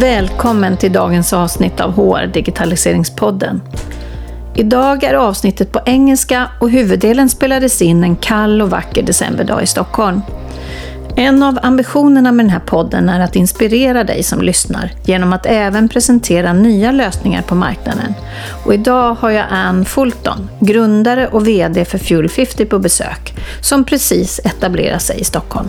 Välkommen till dagens avsnitt av HR Digitaliseringspodden. Idag är avsnittet på engelska och huvuddelen spelades in en kall och vacker decemberdag i Stockholm. En av ambitionerna med den här podden är att inspirera dig som lyssnar genom att även presentera nya lösningar på marknaden. Och idag har jag Ann Fulton, grundare och VD för Fuel 50 på besök, som precis etablerar sig i Stockholm.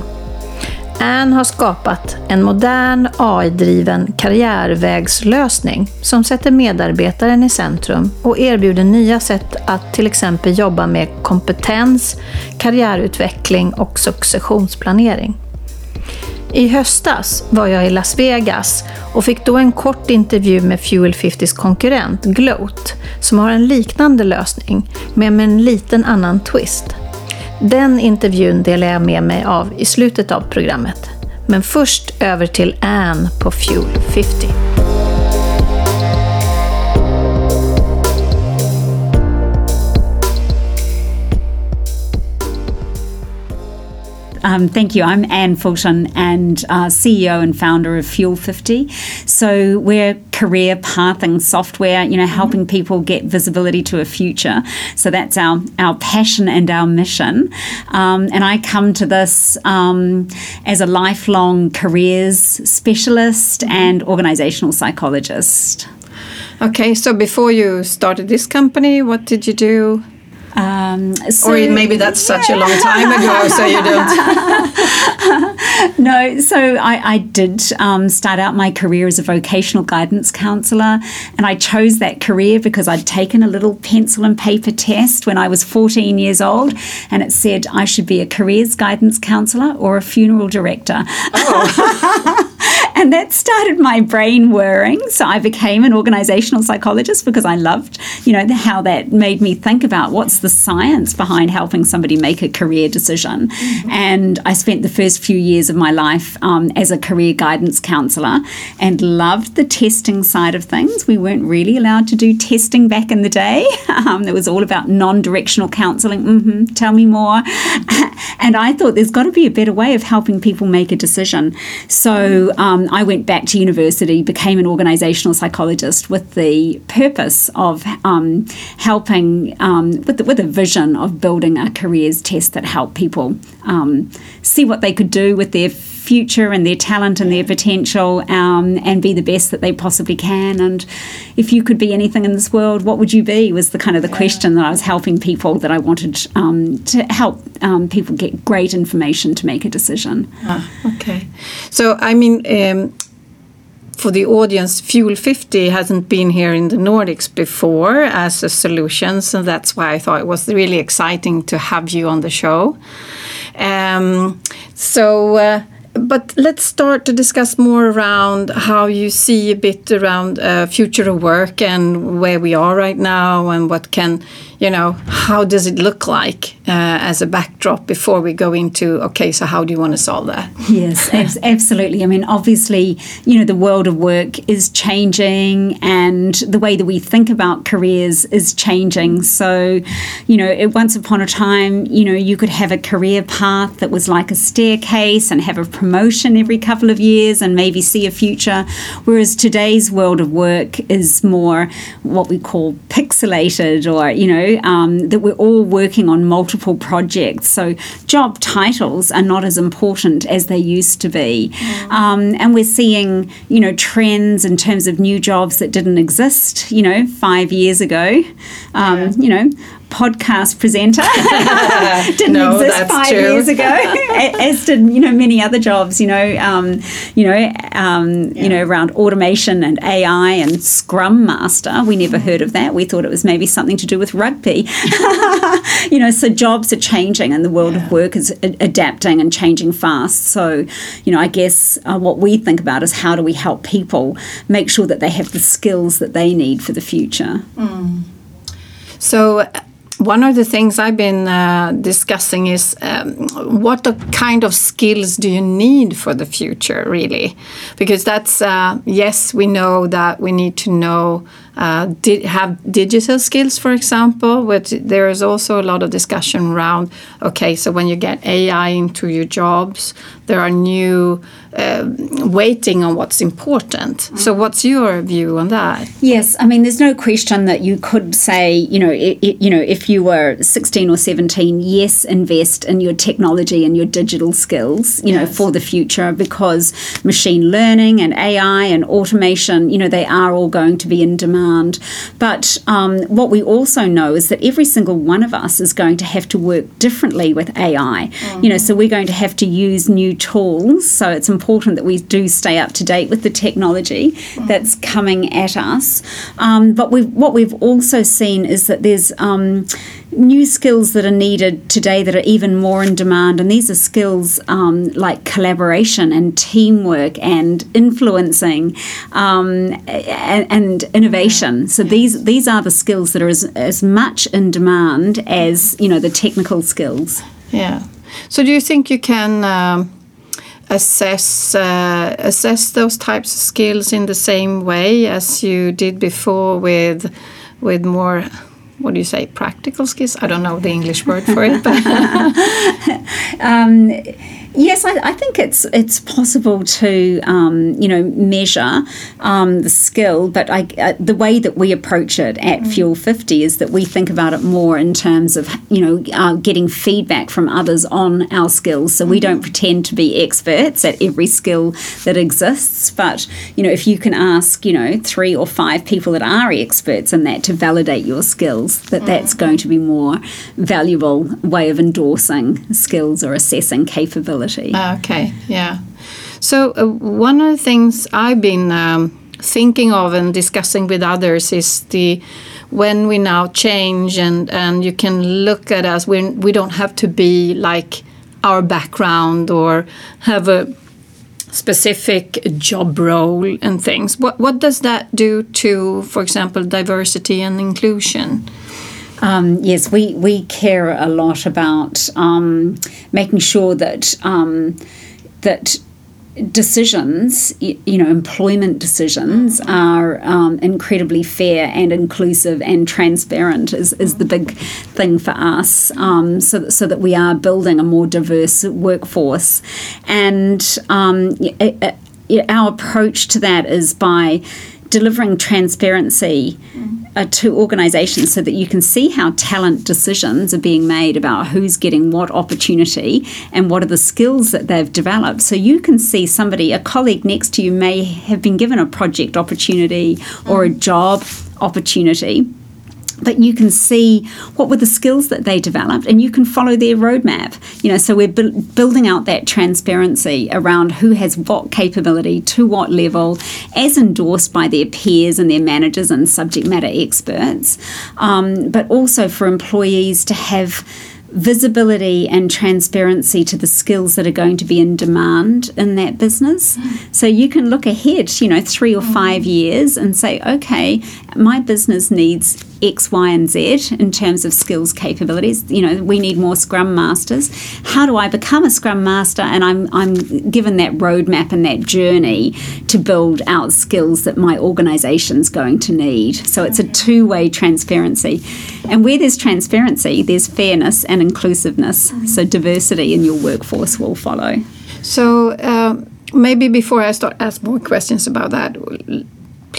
Ann har skapat en modern AI-driven karriärvägslösning som sätter medarbetaren i centrum och erbjuder nya sätt att till exempel jobba med kompetens, karriärutveckling och successionsplanering. I höstas var jag i Las Vegas och fick då en kort intervju med Fuel 50s konkurrent Gloat som har en liknande lösning, men med en liten annan twist. Den intervjun delar jag med mig av i slutet av programmet. Men först över till Ann på Fuel 50. Um, thank you. I'm Anne Fulton and uh, CEO and founder of Fuel 50. So we're career pathing software, you know, mm-hmm. helping people get visibility to a future. So that's our, our passion and our mission. Um, and I come to this um, as a lifelong careers specialist mm-hmm. and organizational psychologist. Okay, so before you started this company, what did you do? Um, so, or maybe that's such a long time ago, so you don't. no, so I, I did um, start out my career as a vocational guidance counsellor, and I chose that career because I'd taken a little pencil and paper test when I was 14 years old, and it said I should be a careers guidance counsellor or a funeral director. Oh. and that started my brain whirring. So I became an organizational psychologist because I loved, you know, how that made me think about what's the science behind helping somebody make a career decision. Mm-hmm. And I spent the first few years of my life um, as a career guidance counselor and loved the testing side of things. We weren't really allowed to do testing back in the day. Um, it was all about non-directional counseling. Mm-hmm, tell me more. and I thought there's got to be a better way of helping people make a decision. So um, I went back to university, became an organisational psychologist with the purpose of um, helping um, with, the, with a vision of building a careers test that helped people um, see what they could do with their future and their talent and their potential um, and be the best that they possibly can. And if you could be anything in this world, what would you be? Was the kind of the yeah. question that I was helping people that I wanted um, to help um, people get great information to make a decision. Ah, okay. So, I mean, um, for the audience, Fuel 50 hasn't been here in the Nordics before as a solution, so that's why I thought it was really exciting to have you on the show. Um, so, uh, but let's start to discuss more around how you see a bit around uh, future of work and where we are right now and what can you know, how does it look like uh, as a backdrop before we go into, okay, so how do you want to solve that? Yes, absolutely. I mean, obviously, you know, the world of work is changing and the way that we think about careers is changing. So, you know, it, once upon a time, you know, you could have a career path that was like a staircase and have a promotion every couple of years and maybe see a future. Whereas today's world of work is more what we call pixelated or, you know, um, that we're all working on multiple projects. So job titles are not as important as they used to be. Mm. Um, and we're seeing, you know, trends in terms of new jobs that didn't exist, you know, five years ago. Um, yeah. You know, podcast presenter. Didn't no, exist five true. years ago, as did you know many other jobs. You know, um, you know, um, yeah. you know, around automation and AI and Scrum Master. We never heard of that. We thought it was maybe something to do with rugby. you know, so jobs are changing, and the world yeah. of work is adapting and changing fast. So, you know, I guess uh, what we think about is how do we help people make sure that they have the skills that they need for the future. Mm. So one of the things I've been uh, discussing is um, what kind of skills do you need for the future, really? Because that's, uh, yes, we know that we need to know uh, di- have digital skills, for example. Which there is also a lot of discussion around. Okay, so when you get AI into your jobs, there are new uh, weighting on what's important. So, what's your view on that? Yes, I mean, there's no question that you could say, you know, it, it, you know, if you were 16 or 17, yes, invest in your technology and your digital skills, you yes. know, for the future because machine learning and AI and automation, you know, they are all going to be in demand. But um, what we also know is that every single one of us is going to have to work differently with AI. Mm-hmm. You know, so we're going to have to use new tools. So it's important that we do stay up to date with the technology mm-hmm. that's coming at us. Um, but we've, what we've also seen is that there's um, new skills that are needed today that are even more in demand. And these are skills um, like collaboration and teamwork and influencing um, and, and, innovation. So these these are the skills that are as, as much in demand as you know the technical skills. Yeah. So do you think you can? Um, assess uh, assess those types of skills in the same way as you did before with with more what do you say? Practical skills? I don't know the english word for it but um, Yes, I, I, think it's it's possible to um, you know measure um, the skill, but I, uh, the way that we approach it at mm. Fuel Fifty is that we think about it more in terms of you know uh, getting feedback from others on our skills. So mm. we don't pretend to be experts at every skill that exists, but you know if you can ask you know three or five people that are experts in that to validate your skills, that mm. that's going to be more valuable way of endorsing skills or assessing capability Ah, okay, yeah. So uh, one of the things I've been um, thinking of and discussing with others is the when we now change and and you can look at us we we don't have to be like our background or have a specific job role and things. What what does that do to for example diversity and inclusion um, yes, we, we care a lot about um, making sure that um, that decisions, you know, employment decisions are um, incredibly fair and inclusive and transparent is, is the big thing for us um, so, that, so that we are building a more diverse workforce. And um, it, it, our approach to that is by delivering transparency uh, to organisations so that you can see how talent decisions are being made about who's getting what opportunity and what are the skills that they've developed. So you can see somebody, a colleague next to you, may have been given a project opportunity or a job opportunity but you can see what were the skills that they developed and you can follow their roadmap you know so we're bu- building out that transparency around who has what capability to what level as endorsed by their peers and their managers and subject matter experts um, but also for employees to have visibility and transparency to the skills that are going to be in demand in that business. Mm. So you can look ahead, you know, three or five years and say, okay, my business needs X, Y, and Z in terms of skills capabilities. You know, we need more Scrum Masters. How do I become a Scrum Master? And I'm I'm given that roadmap and that journey to build out skills that my organisation's going to need. So it's a two way transparency, and where there's transparency, there's fairness and inclusiveness. So diversity in your workforce will follow. So. Um, maybe before I start ask more questions about that,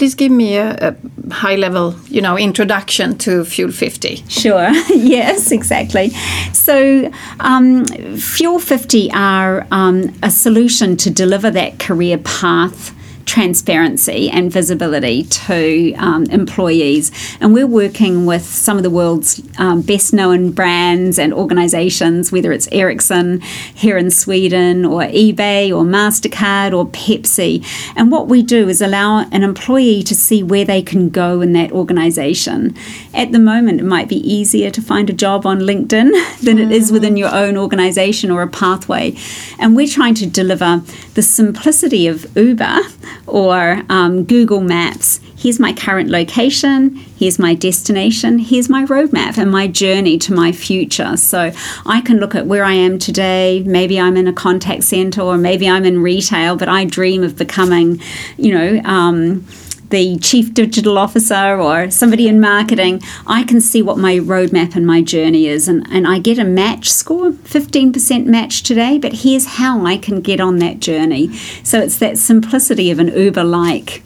please give me a, a, high level you know introduction to fuel 50 sure. Yes exactly. So um, fuel 50 are um, a solution to deliver that career path transparency and visibility to um, employees. And we're working with some of the world's um, best known brands and organizations, whether it's Ericsson here in Sweden, or eBay, or MasterCard, or Pepsi. And what we do is allow an employee to see where they can go in that organization. At the moment, it might be easier to find a job on LinkedIn than it is within your own organization or a pathway. And we're trying to deliver the simplicity of Uber or um, Google Maps. Here's my current location, here's my destination, here's my roadmap and my journey to my future. So I can look at where I am today. Maybe I'm in a contact center or maybe I'm in retail, but I dream of becoming, you know, um, the chief digital officer or somebody in marketing, I can see what my roadmap and my journey is. And, and I get a match score, 15% match today, but here's how I can get on that journey. So it's that simplicity of an Uber like.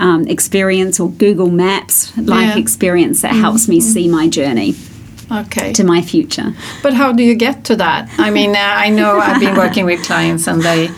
Um, experience or Google Maps like Yeah. experience that helps me see my journey Okay. to my future. But how do you get to that? I mean, uh, I know I've been working with clients and they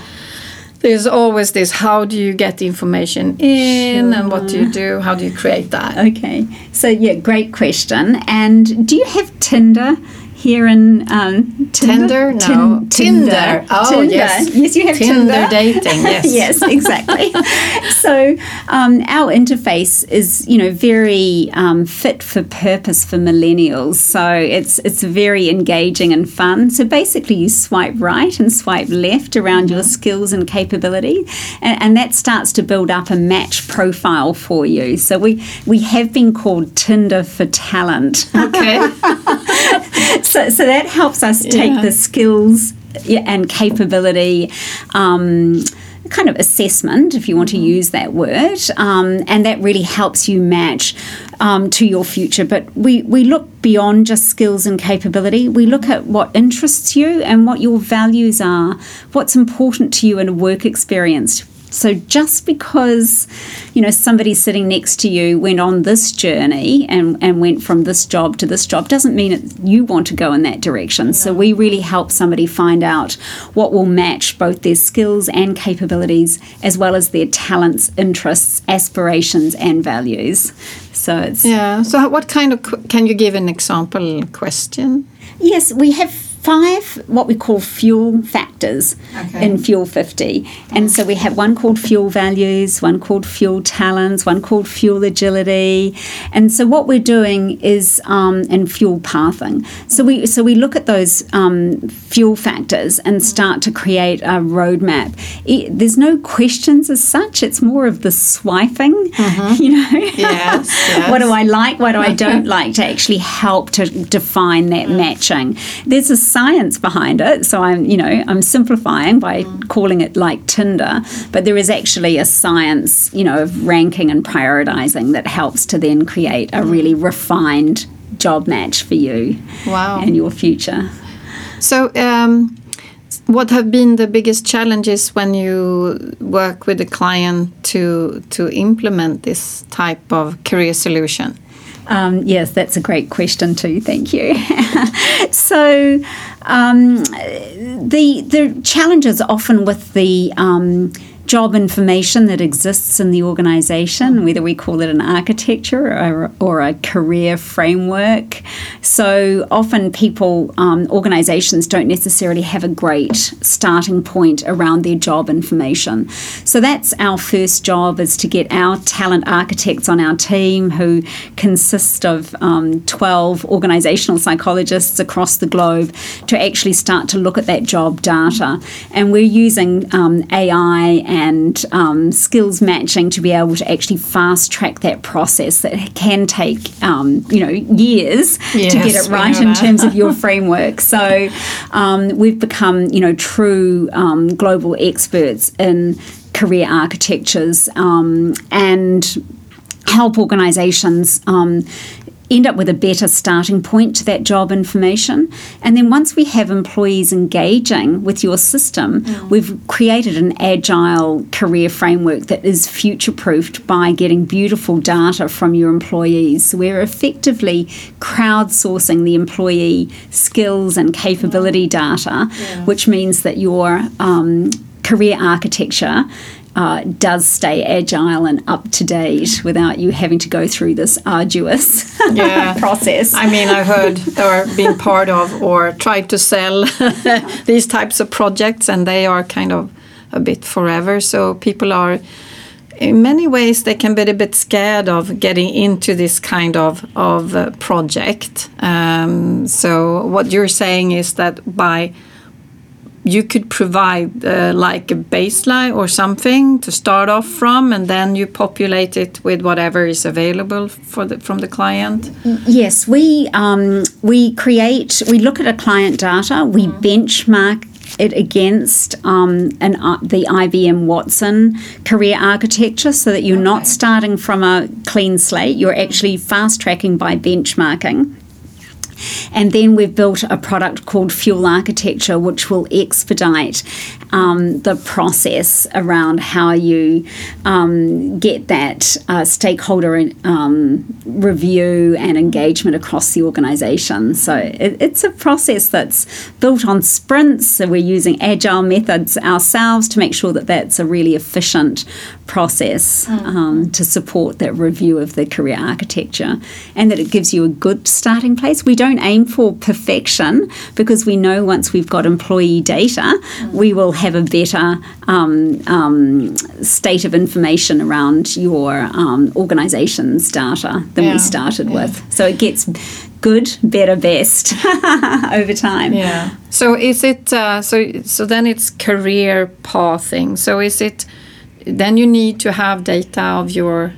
there's always this how do you get the information in and what do you do? How do you create that? Okay, so yeah, great question. And do you have Tinder here in um, Tinder? No. Tinder. Oh, yes. Yes, you have Tinder Tinder. dating, yes. yes, exactly. so um, our interface is, you know, very um, fit for purpose for millennials. So it's it's very engaging and fun. So basically, you swipe right and swipe left around your skills and capability, and, and that starts to build up a match profile for you. So we we have been called Tinder for talent. Okay. so, so that helps us take the skills and capability um, kind of assessment, if you want to use that word, um, and that really helps you match um, to your future. But we, we look beyond just skills and capability. We look at what interests you and what your values are, what's important to you in a work experience. So just because, you know, somebody sitting next to you went on this journey and, and went from this job to this job doesn't mean it, you want to go in that direction. So we really help somebody find out what will match both their skills and capabilities as well as their talents, interests, aspirations and values. So it's yeah. So what kind of can you give an example question? Yes, we have five what we call fuel factors Okay. in Fuel 50. And so we have one called fuel values, one called fuel talents, one called fuel agility. And so what we're doing is um, and fuel pathing. So we so we look at those um, fuel factors and start to create a roadmap. It, there's no questions as such. It's more of the swiping, you know. Yes, what do. I like? What do I don't like? To actually help to define that matching. There's a science behind it, so I'm you know I'm simplifying by calling it like Tinder, but there is actually a science you know of ranking and prioritizing that helps to then create a really refined job match for you Wow. and your future. So, um, what have been the biggest challenges when you work with a client to to implement this type of career solution? Um, yes, that's a great question too. Thank you. so, um, the the challenges often with the um, job information that exists in the organisation, whether we call it an architecture or, or a career framework. So often, people um, organisations don't necessarily have a great starting point around their job information. So that's our first job is to get our talent architects on our team who consist of um, 12 organisational psychologists across the globe to actually start to look at that job data. And we're using um, AI and um, skills matching to be able to actually fast track that process that can take, um, you know, years to get it right in terms of your framework. So um, we've become, you know, true um, global experts in career architectures um, and help organisations um, end up with a better starting point to that job information. And then once we have employees engaging with your system, we've created an agile career framework that is future proofed by getting beautiful data from your employees. So we're effectively crowdsourcing the employee skills and capability data, which means that your um, career architecture uh, does stay agile and up to date without you having to go through this arduous Yeah. process. I mean, I've heard or been part of or tried to sell these types of projects, and they are kind of a bit forever. So people are, in many ways, they can be a bit scared of getting into this kind of of uh, project. Um, so what you're saying is that by you could provide uh, like a baseline or something to start off from, and then you populate it with whatever is available for the, from the client. Yes, we um, we create. We look at a client data. We benchmark it against um, an, uh, the IBM Watson career architecture so that you're okay. not starting from a clean slate. You're actually fast tracking by benchmarking. And then we've built a product called Fuel Architecture, which will expedite um, the process around how you um, get that uh, stakeholder um, review and engagement across the organization. So it, it's a process that's built on sprints. So we're using agile methods ourselves to make sure that that's a really efficient process mm. to support that review of the career architecture and that it gives you a good starting place. We don't aim for perfection because we know once we've got employee data, mm. we will have a better um, um, state of information around your um, organization's data than yeah, we started yeah. with. So it gets good, better, best over time. Yeah. So is it uh, so? So then it's career pathing. So is it? Then you need to have data of your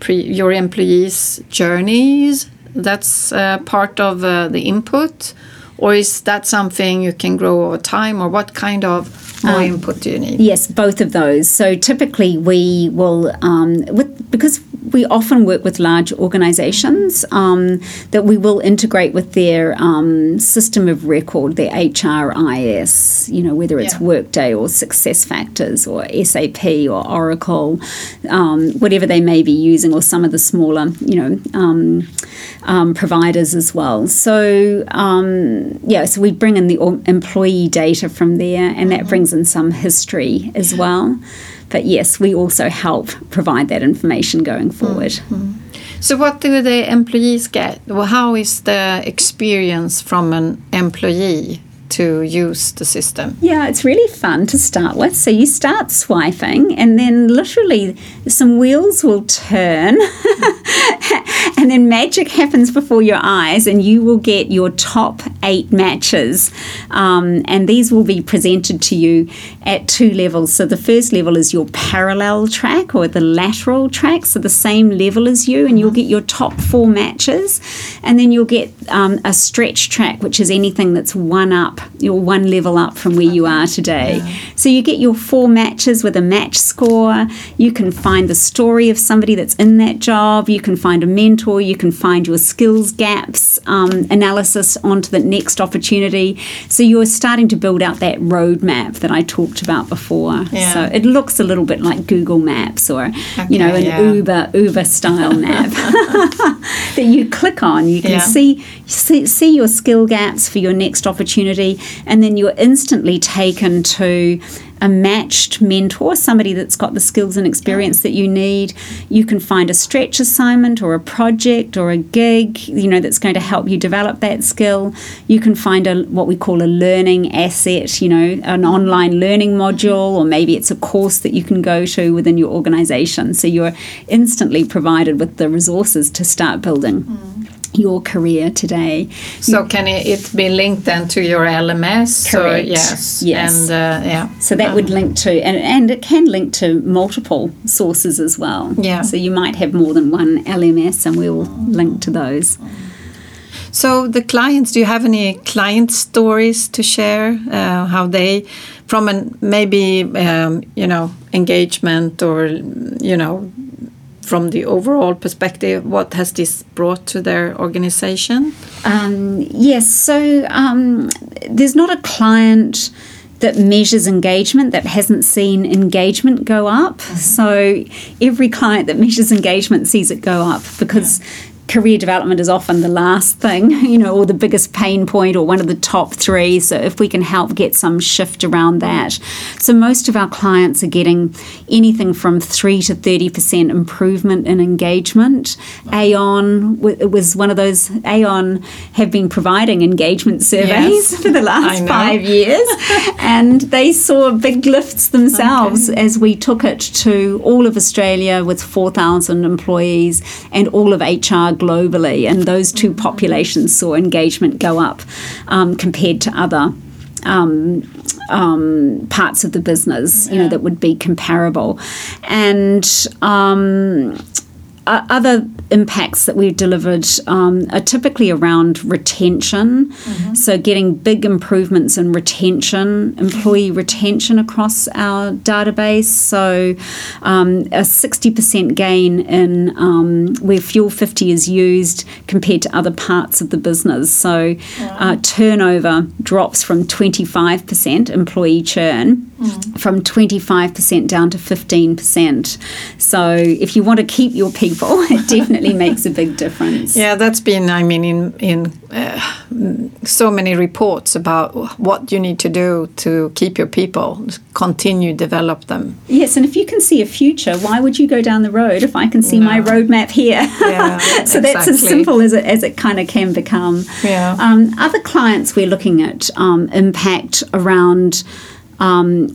pre, your employees' journeys. That's uh, part of uh, the input, or is that something you can grow over time, or what kind of more um, input do you need? Yes, both of those. So typically we will, um, with, because we often work with large organisations um, that we will integrate with their um, system of record, their HRIS, you know, whether it's yeah. Workday or SuccessFactors or SAP or Oracle, um, whatever they may be using, or some of the smaller, you know, um, providers as well. So, um, yeah, so we bring in the employee data from there, and that mm-hmm. brings in some history as well. But yes, we also help provide that information going forward. Mm-hmm. So, what do the employees get? Well, how is the experience from an employee to use the system? Yeah, it's really fun to start with. So you start swiping, and then literally some wheels will turn, and then magic happens before your eyes, and you will get your top eight matches. Um, and these will be presented to you at two levels. So the first level is your parallel track or the lateral track, so the same level as you, and you'll get your top four matches. And then you'll get um, a stretch track, which is anything that's one up you're one level up from where you are today. Yeah. So you get your four matches with a match score. You can find the story of somebody that's in that job. You can find a mentor. You can find your skills gaps um, analysis onto the next opportunity. So you're starting to build out that roadmap that I talked about before. Yeah. So it looks a little bit like Google Maps or okay, you know an yeah. Uber Uber style map that you click on. You can see, see see your skill gaps for your next opportunity and then you're instantly taken to a matched mentor, somebody that's got the skills and experience that you need. You can find a stretch assignment or a project or a gig, you know, that's going to help you develop that skill. You can find a what we call a learning asset, you know, an online learning module, or maybe it's a course that you can go to within your organization. So you're instantly provided with the resources to start building. Mm your career today. So can it be linked then to your LMS? Correct. Or, yes. Yes. And uh, yeah. So that um, would link to and and it can link to multiple sources as well. Yeah. So you might have more than one LMS, and we will link to those. So the clients, do you have any client stories to share? Uh, how they, from an maybe um, you know engagement or you know from the overall perspective, what has this brought to their organization? Um, yes, so um, there's not a client that measures engagement that hasn't seen engagement go up. Mm-hmm. So every client that measures engagement sees it go up because yeah career development is often the last thing, you know, or the biggest pain point or one of the top three. So if we can help get some shift around that. So most of our clients are getting anything from 3 to 30% improvement in engagement. Aon was one of those, Aon have been providing engagement surveys yes, for the last five years. and they saw big lifts themselves okay. as we took it to all of Australia with 4,000 employees and all of HR globally, and those two populations saw engagement go up um, compared to other. Um, um, parts of the business, you yeah. know, that would be comparable, and um, other impacts that we've delivered um, are typically around retention. So, getting big improvements in retention, employee retention across our database. So, um, a 60% gain in um, where Fuel 50 is used compared to other parts of the business. So, uh, turnover drops from 25% employee churn from 25% down to 15%. So, if you want to keep your people, it definitely makes a big difference. Yeah, that's been, I mean, in in uh, so many reports about what you need to do to keep your people, continue develop them. Yes, and if you can see a future, why would you go down the road if I can see my roadmap here? Yeah, so that's as simple as it, as it kind of can become. Yeah. Um, other clients we're looking at um, impact around. Um,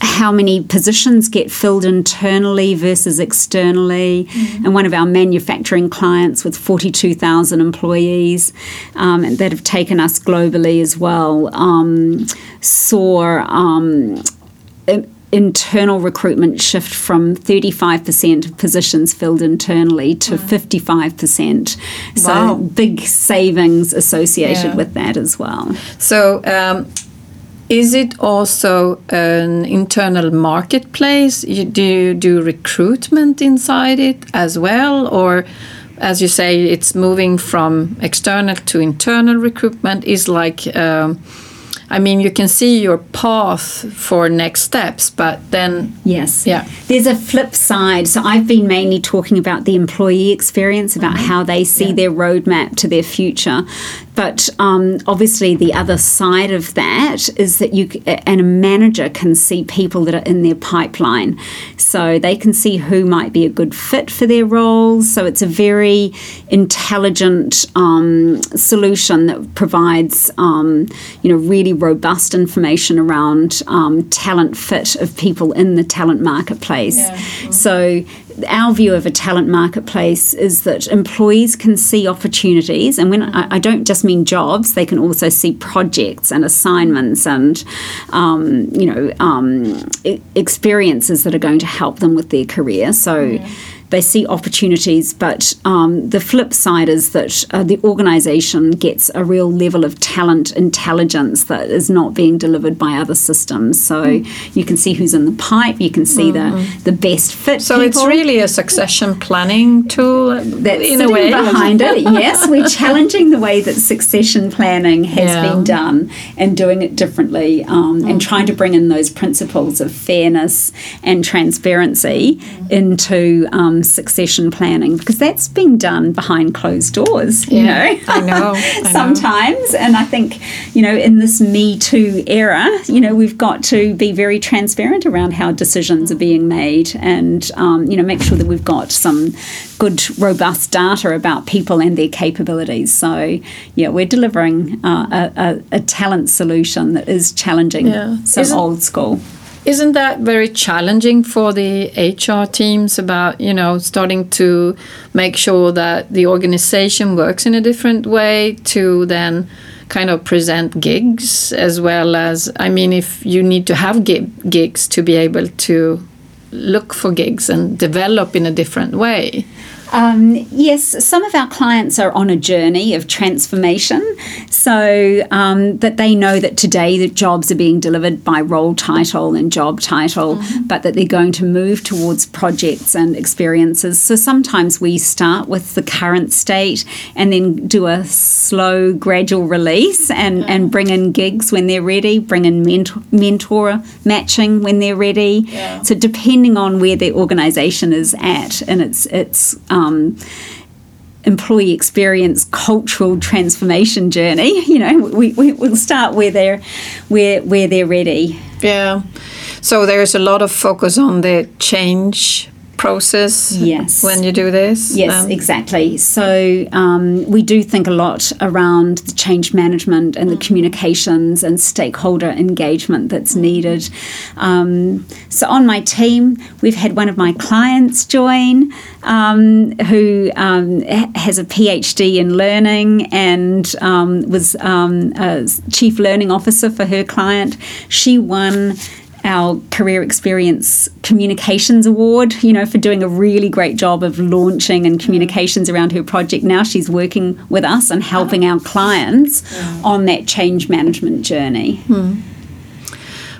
how many positions get filled internally versus externally? And one of our manufacturing clients with 42,000 employees um, that have taken us globally as well um, saw um, internal recruitment shift from 35% of positions filled internally to 55%. So Wow. big savings associated Yeah. with that as well. So, um, is it also an internal marketplace? You, do you do recruitment inside it as well, or as you say, it's moving from external to internal recruitment? Is like, um, I mean, you can see your path for next steps, but then Yes. Yeah. There's a flip side. So I've been mainly talking about the employee experience, about how they see their roadmap to their future. But um, obviously, the other side of that is that you and a manager can see people that are in their pipeline, so they can see who might be a good fit for their roles. So it's a very intelligent um, solution that provides, um, you know, really robust information around um, talent fit of people in the talent marketplace. So our view of a talent marketplace is that employees can see opportunities, and when I, I don't just mean jobs, they can also see projects and assignments and um, you know um, experiences that are going to help them with their career. So. They see opportunities, but um, the flip side is that uh, the organisation gets a real level of talent intelligence that is not being delivered by other systems. So you can see who's in the pipe, you can see the the best fit. so it's really a succession planning tool that's in a way. behind it. Yes, we're challenging the way that succession planning has Yeah. been done and doing it differently, um, and trying to bring in those principles of fairness and transparency into um, succession planning because that's being done behind closed doors. You know, I know, I know. sometimes, and I think you know in this Me Too era, you know we've got to be very transparent around how decisions are being made, and um, you know make sure that we've got some good, robust data about people and their capabilities. So yeah, we're delivering uh, a, a, a talent solution that is challenging Yeah. some Isn't- old school. Isn't that very challenging for the HR teams about, you know, starting to make sure that the organization works in a different way to then kind of present gigs as well as, I mean, if you need to have gig, gigs to be able to look for gigs and develop in a different way. Um, yes, some of our clients are on a journey of transformation, so um, that they know that today the jobs are being delivered by role title and job title, but that they're going to move towards projects and experiences. So sometimes we start with the current state and then do a slow, gradual release and, and bring in gigs when they're ready, bring in mentor, mentor matching when they're ready. So depending on where the organisation is at in its its um, Um, employee experience cultural transformation journey, you know, we, we will start where they're where where they're ready. Yeah. So there's a lot of focus on the change process Yes. when you do this. Yes, Um, exactly. So um, we do think a lot around the change management and the communications and stakeholder engagement that's needed. Um, so on my team, we've had one of my clients join um, who um, has a PhD in learning and um, was um, a chief learning officer for her client. She won our Career Experience Communications Award, you know, for doing a really great job of launching and communications around her project. Now she's working with us and helping our clients on that change management journey.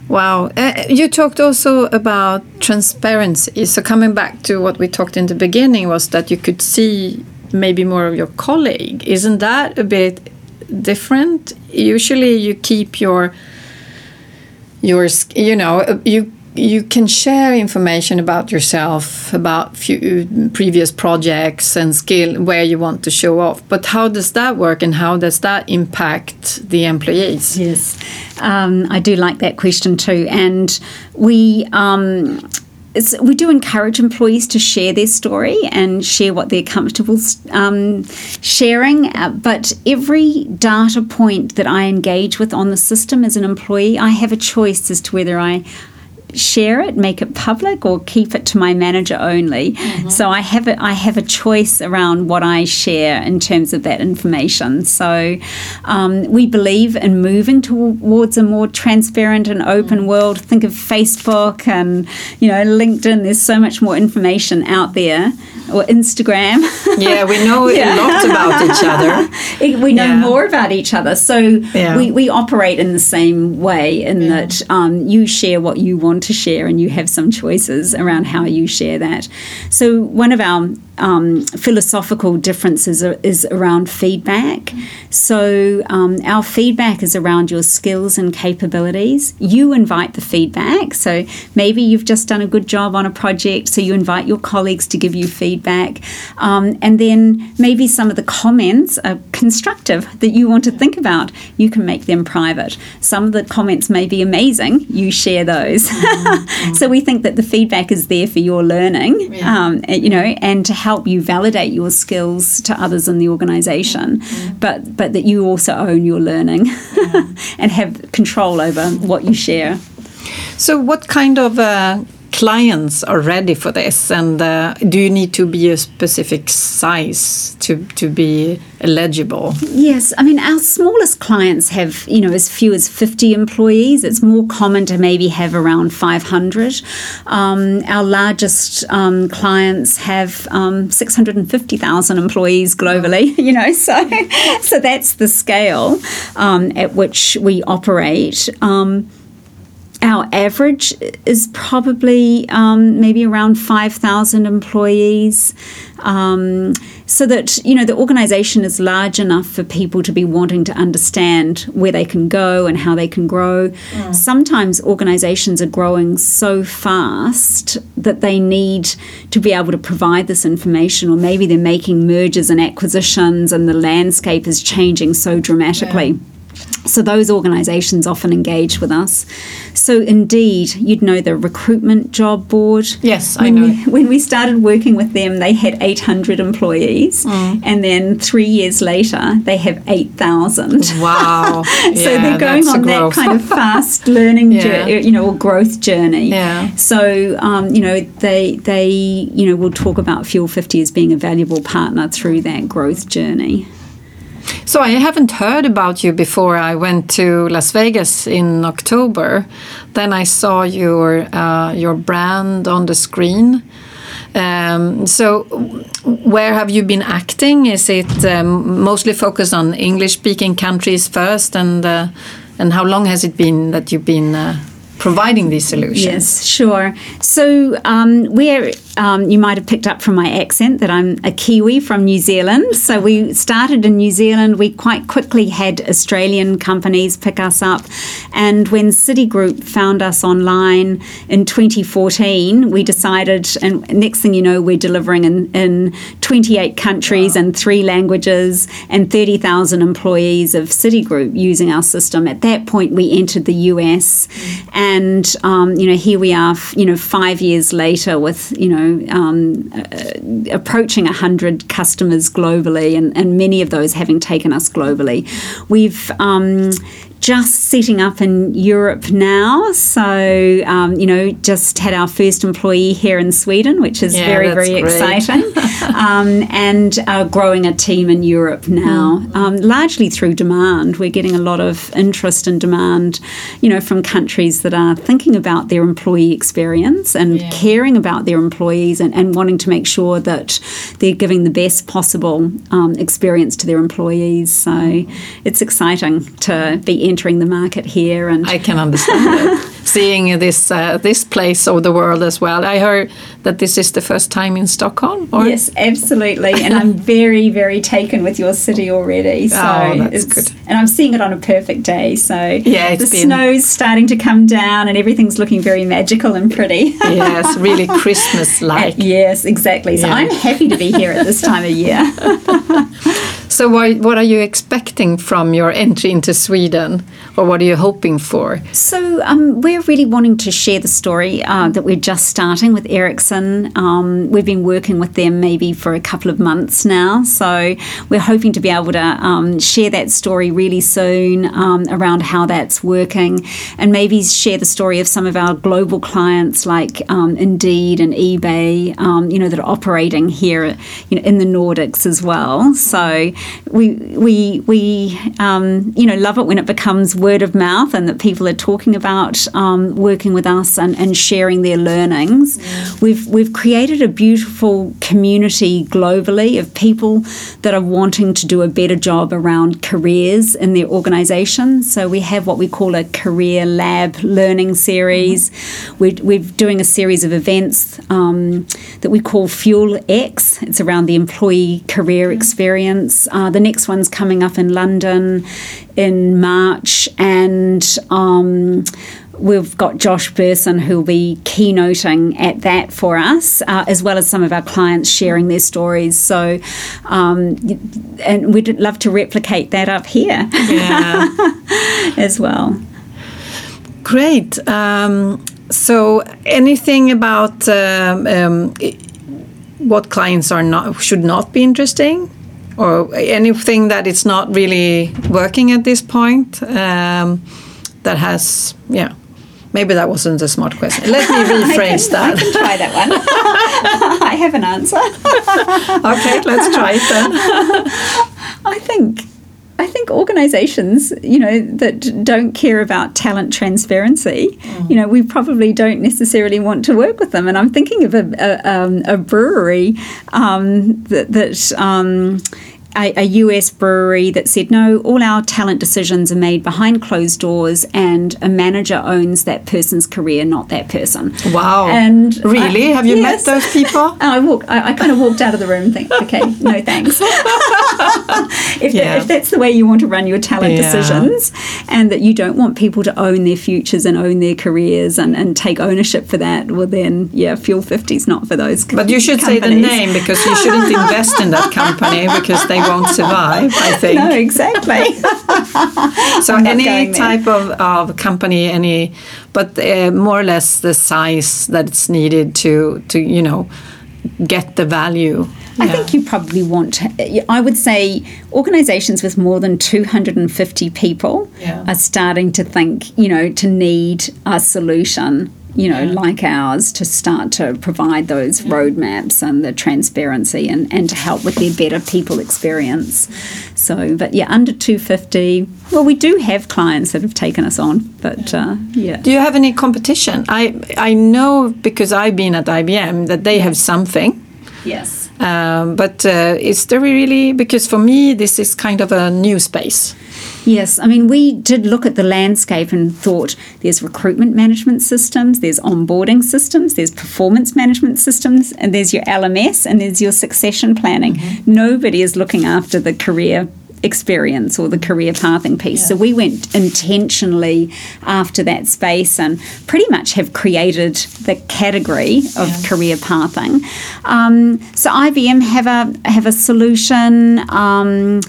Wow. Uh, you talked also about transparency. So coming back to what we talked in the beginning was that you could see maybe more of your colleague. Isn't that a bit different? Usually you keep your your you know you you can share information about yourself about few previous projects and skill where you want to show off. But how does that work and how does that impact the employees? Yes. Um, i do like that question too. And we um, we do encourage employees to share their story and share what they're comfortable um, sharing. Uh, but every data point that I engage with on the system as an employee, I have a choice as to whether I share it, make it public, or keep it to my manager only. Mm-hmm. So I have a, I have a choice around what I share in terms of that information. So um, we believe in moving towards a more transparent and open mm-hmm. world. Think of Facebook and you know LinkedIn. There's so much more information out there, or Instagram. Yeah, we know yeah. a lot about each other. we know yeah. more about each other. So yeah. we, we operate in the same way in that um, you share what you want to share and you have some choices around how you share that. So, one of our um, philosophical differences are, is around feedback. So, um, our feedback is around your skills and capabilities. You invite the feedback. So, maybe you've just done a good job on a project, so you invite your colleagues to give you feedback. Um, and then maybe some of the comments are constructive that you want to think about. You can make them private. Some of the comments may be amazing, you share those. Mm-hmm. so, we think that the feedback is there for your learning, yeah. Um, you know, and to help you validate your skills to others in the organization, mm-hmm. but but that you also own your learning and have control over what you share. So, what kind of uh, clients are ready for this and uh, do you need to be a specific size to, to be eligible? Yes i mean our smallest clients have you know as few as 50 employees. It's more common to maybe have around 500 um, our largest um, clients have um, 650000 employees globally you know so so that's the scale um, at which we operate. Um, our average is probably um, maybe around 5,000 employees. Um, so that, you know, the organization is large enough for people to be wanting to understand where they can go and how they can grow. Mm. Sometimes organizations are growing so fast that they need to be able to provide this information, or maybe they're making mergers and acquisitions and the landscape is changing so dramatically. Yeah. So those organisations often engage with us. So indeed, you'd know the recruitment job board. Yes, when I know. We, when we started working with them, they had 800 employees, mm. and then three years later, they have 8,000. Wow! so yeah, they're going on that kind of fast learning, yeah. you know, or growth journey. Yeah. So um, you know, they they you know will talk about Fuel 50 as being a valuable partner through that growth journey. So I haven't heard about you before I went to Las Vegas in October. Then I saw your uh, your brand on the screen. Um, so, where have you been acting? Is it um, mostly focused on English-speaking countries first, and uh, and how long has it been that you've been uh, providing these solutions? Yes, sure. So um, we're um, you might have picked up from my accent that I'm a Kiwi from New Zealand. So we started in New Zealand. We quite quickly had Australian companies pick us up. And when Citigroup found us online in 2014, we decided, and next thing you know, we're delivering in, in 28 countries wow. and three languages and 30,000 employees of Citigroup using our system. At that point, we entered the US. Mm. And, um, you know, here we are, you know, five years later with, you know, um, uh, approaching 100 customers globally, and, and, many of those having taken us globally. We've um, just setting up in Europe now. So, um, you know, just had our first employee here in Sweden, which is Yeah, very, very great. exciting. um, and uh, growing a team in Europe now, Mm-hmm. um, largely through demand. We're getting a lot of interest and demand, you know, from countries that are thinking about their employee experience and Yeah. caring about their employees and, and wanting to make sure that they're giving the best possible um, experience to their employees. So it's exciting to be entering the market here and I can understand. Seeing this uh, this place of the world as well. I heard that this is the first time in Stockholm. Or? Yes, absolutely. And I'm very, very taken with your city already. So Oh, that's good. And I'm seeing it on a perfect day. So Yeah, the been- snow's starting to come down and everything's looking very magical and pretty. yes, really Christmas-like. yes, exactly. So Yeah. I'm happy to be here at this time of year. So, what, what are you expecting from your entry into Sweden, or what are you hoping for? So um, we're really wanting to share the story uh, that we're just starting with Ericsson. Um, we've been working with them maybe for a couple of months now, so we're hoping to be able to um, share that story really soon um, around how that's working, and maybe share the story of some of our global clients like um, Indeed and eBay, um, you know, that are operating here, you know, in the Nordics as well. So we we we um, you know love it when it becomes word of mouth and that people are talking about um, working with us and, and sharing their learnings. We've we've created a beautiful community globally of people that are wanting to do a better job around careers in their organisation. So we have what we call a career lab learning series. We're, we're doing a series of events um, that we call Fuel X. It's around the employee career experience. Uh, the next one's coming up in London in March, and um, we've got Josh Bersin who'll be keynoting at that for us, uh, as well as some of our clients sharing their stories. So, um, and we'd love to replicate that up here Yeah, as well. great. Um, so, anything about um, um, what clients are not should not be interesting, or anything that it's not really working at this point um, that has, yeah. Maybe that wasn't a smart question. Let me rephrase I that. can try that one. I have an answer. Okay, let's try it then. I think I think organizations, you know, that don't care about talent transparency, you know, we probably don't necessarily want to work with them. And I'm thinking of a, a, um, a brewery um, that, that um, a, a US brewery that said, no, all our talent decisions are made behind closed doors and a manager owns that person's career, not that person. Wow. And really, I- have you yes. met those people? And I walk. I, I kind of walked out of the room, think, okay, no thanks. if, Yeah. that, if that's the way you want to run your talent Yeah. decisions, and that you don't want people to own their futures and own their careers and, and take ownership for that, well then, yeah, Fuel 50 is not for those. But you should say the name because you shouldn't invest in that company because they won't survive, I think. No, exactly. so I'm any type of, of company, any, but uh, more or less the size that's needed to, to you know, get the value. I Yeah. think you probably want to, I would say organizations with more than 250 people Yeah. are starting to think, you know, to need a solution, you know, like ours to start to provide those roadmaps and the transparency and, and to help with their better people experience. So, but yeah, under 250, well, we do have clients that have taken us on, but uh, yeah. Do you have any competition? I I know because I've been at IBM that they have something. Yes. Um, but uh, is there really because for me this is kind of a new space. Yes, I mean, we did look at the landscape and thought there's recruitment management systems, there's onboarding systems, there's performance management systems, and there's your LMS, and there's your succession planning. Nobody is looking after the career experience or the career pathing piece. So we went intentionally after that space and pretty much have created the category of career pathing. Um, so IBM have a have a solution. Um,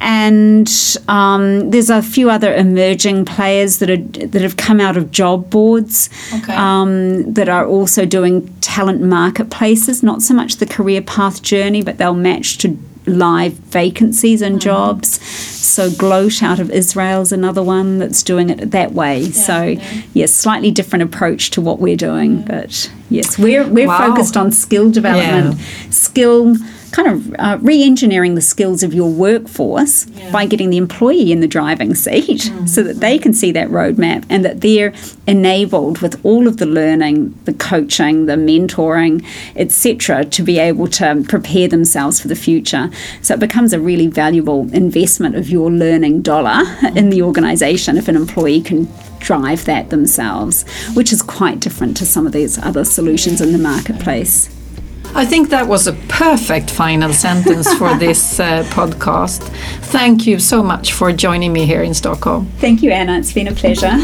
and um, there's a few other emerging players that are that have come out of job boards Okay. um, that are also doing talent marketplaces. Not so much the career path journey, but they'll match to live vacancies and jobs. So Gloat out of Israel is another one that's doing it that way. so yes, slightly different approach to what we're doing, but yes, we're we're Wow. focused on skill development, skill kind of uh, re-engineering the skills of your workforce by getting the employee in the driving seat so that they can see that roadmap and that they're enabled with all of the learning the coaching the mentoring etc to be able to prepare themselves for the future. So it becomes a really valuable investment of your learning dollar in the organization if an employee can drive that themselves which is quite different to some of these other solutions in the marketplace I think that was a perfect final sentence for this uh, podcast. Thank you so much for joining me here in Stockholm. Thank you, Anna. It's been a pleasure.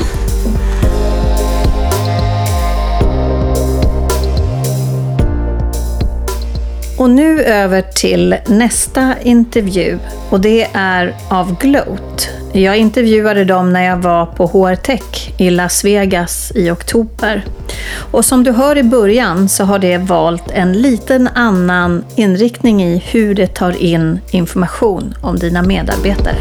Och nu över till nästa intervju och det är av Gloat. Jag intervjuade dem när jag var på HR Tech i Las Vegas i oktober. Och som du hör i början så har det valt en liten annan inriktning i hur det tar in information om dina medarbetare.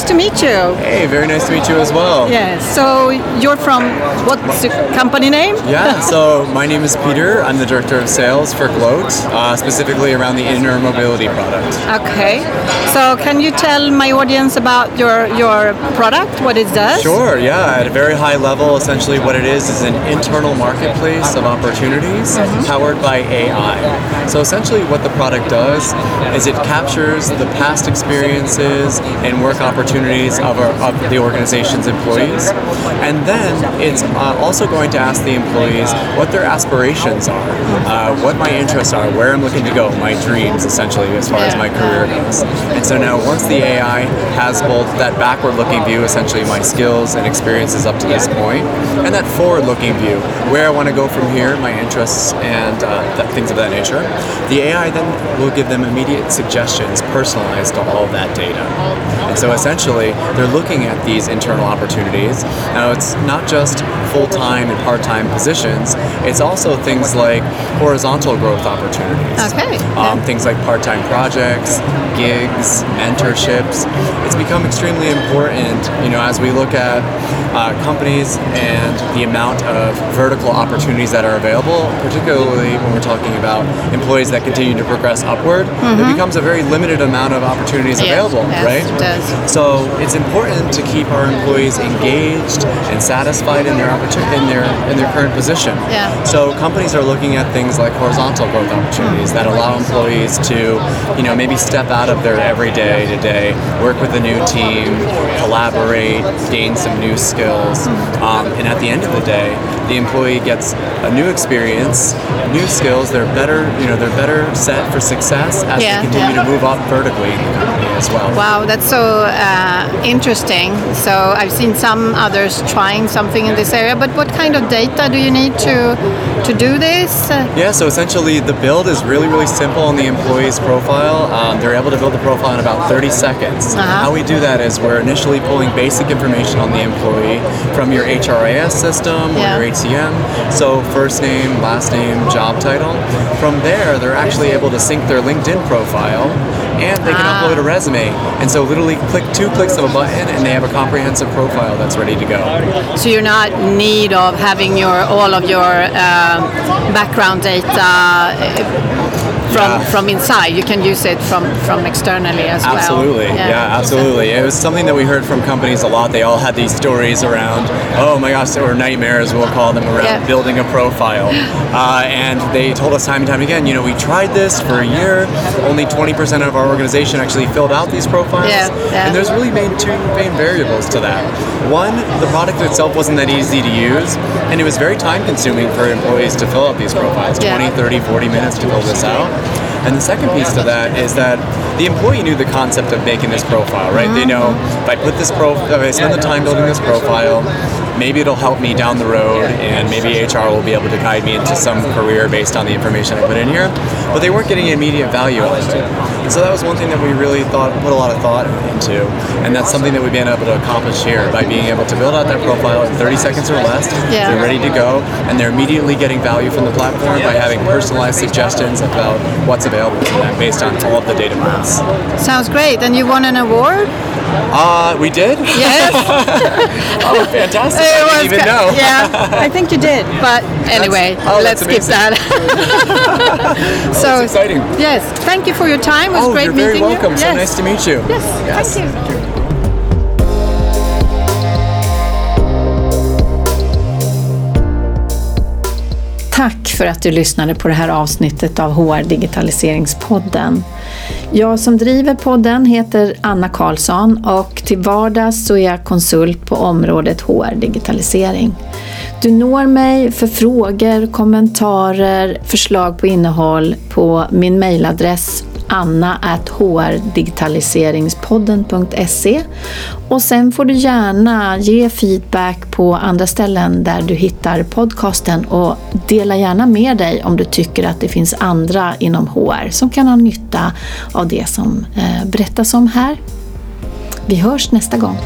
Nice to meet you. Hey, very nice to meet you as well. Yes. So you're from what's the company name? Yeah, so my name is Peter. I'm the Director of Sales for Gloat, uh, specifically around the inner mobility product. Okay. So can you tell my audience about your your product, what it does? Sure, yeah, at a very high level, essentially what it is is an internal marketplace of opportunities powered by AI. So essentially what the product does is it captures the past experiences and work opportunities of, our, of the organization's employees. And then it's uh, also going to ask the employees what their aspirations are, uh, what my interests are, where I'm looking to go, my dreams essentially as far as my career goes. And so now once the AI has both that backward looking view, essentially my skills and experiences up to this point, and that forward looking view, where I want to go from here, my interests and uh, th- things of that nature, the AI then will give them immediate suggestions personalized to all that data. And so essentially, they're looking at these internal opportunities. Now, it's not just full time and part time positions, it's also things like horizontal growth opportunities. Okay. Um, things like part time projects, gigs, mentorships. It's become extremely important, you know, as we look at uh, companies and the amount of vertical opportunities that are available, particularly when we're talking about employees that continue to progress upward, it becomes a very limited amount of opportunities Mm-hmm. Yes, available, yes, right? it does. So it's important to keep our employees engaged and satisfied in their opportunity in their in their current position. Yeah. So companies are looking at things like horizontal growth opportunities that allow employees to, you know, maybe step out of their everyday to day, work with a new team, collaborate, gain some new skills, um, and at the end of the day, the employee gets a new experience, new skills. They're better, you know, they're better set for success as Yeah, they continue yeah. to move up vertically in the company as well. Wow, that's so uh, interesting. So I've seen some others trying something in this area, but what kind of data do you need to to do this? Yeah, so essentially the build is really, really simple on the employee's profile. Um, they're able to build the profile in about 30 seconds. Uh-huh. How we do that is we're initially pulling basic information on the employee from your HRIS system or Yeah. your ATM. So first name, last name, job title. From there, they're actually able to sync their LinkedIn profile and they can Ah. upload a resume. And so literally click two clicks of a button and they have a comprehensive profile that's ready to go. so you're not need of having your all of your um, background data uh, from Yeah. from inside. You can use it from from externally as well. Absolutely, yeah. absolutely. It was something that we heard from companies a lot. They all had these stories around, oh my gosh, or nightmares, we'll call them, around Yeah. building a profile. Uh, and they told us time and time again, you know, we tried this for a year. Only 20% of our organization actually filled out these profiles. Yeah, yeah. And there's really main two main variables to that. One, the product itself wasn't that easy to use, and it was very time consuming for employees to fill out these profiles Yeah. 20, 30, 40 minutes to fill this out. And the second piece to that is that the employee knew the concept of making this profile, right? They know if I put this profile, if I spend the time building this profile, maybe it'll help me down the road, and maybe HR will be able to guide me into some career based on the information I put in here. But they weren't getting immediate value out of it. And so that was one thing that we really thought put a lot of thought into, and that's something that we've been able to accomplish here by being able to build out that profile in 30 seconds or less. Yeah. They're ready to go, and they're immediately getting value from the platform by having personalized suggestions about what's available to them based on all of the data points. Sounds great. And you won an award? Uh, we did? Yes. Oh, fantastic. It I didn't even know. Yeah, I think you did. But anyway, oh, let's skip that. so that's exciting. Yes, thank you for your time. It was Oh, great you're very meeting welcome. you. So yes. nice to meet you. Yes, thank you. Tack för att du lyssnade på det här avsnittet av HR Digitaliseringspodden. Jag som driver podden heter Anna Karlsson och till vardags så är jag konsult på området HR Digitalisering. Du når mig för frågor, kommentarer, förslag på innehåll på min mejladress anna.hrdigitaliseringspodden.se och sen får du gärna ge feedback på andra ställen där du hittar podcasten och dela gärna med dig om du tycker att det finns andra inom HR som kan ha nytta av det som eh, berättas om här. Vi hörs nästa gång.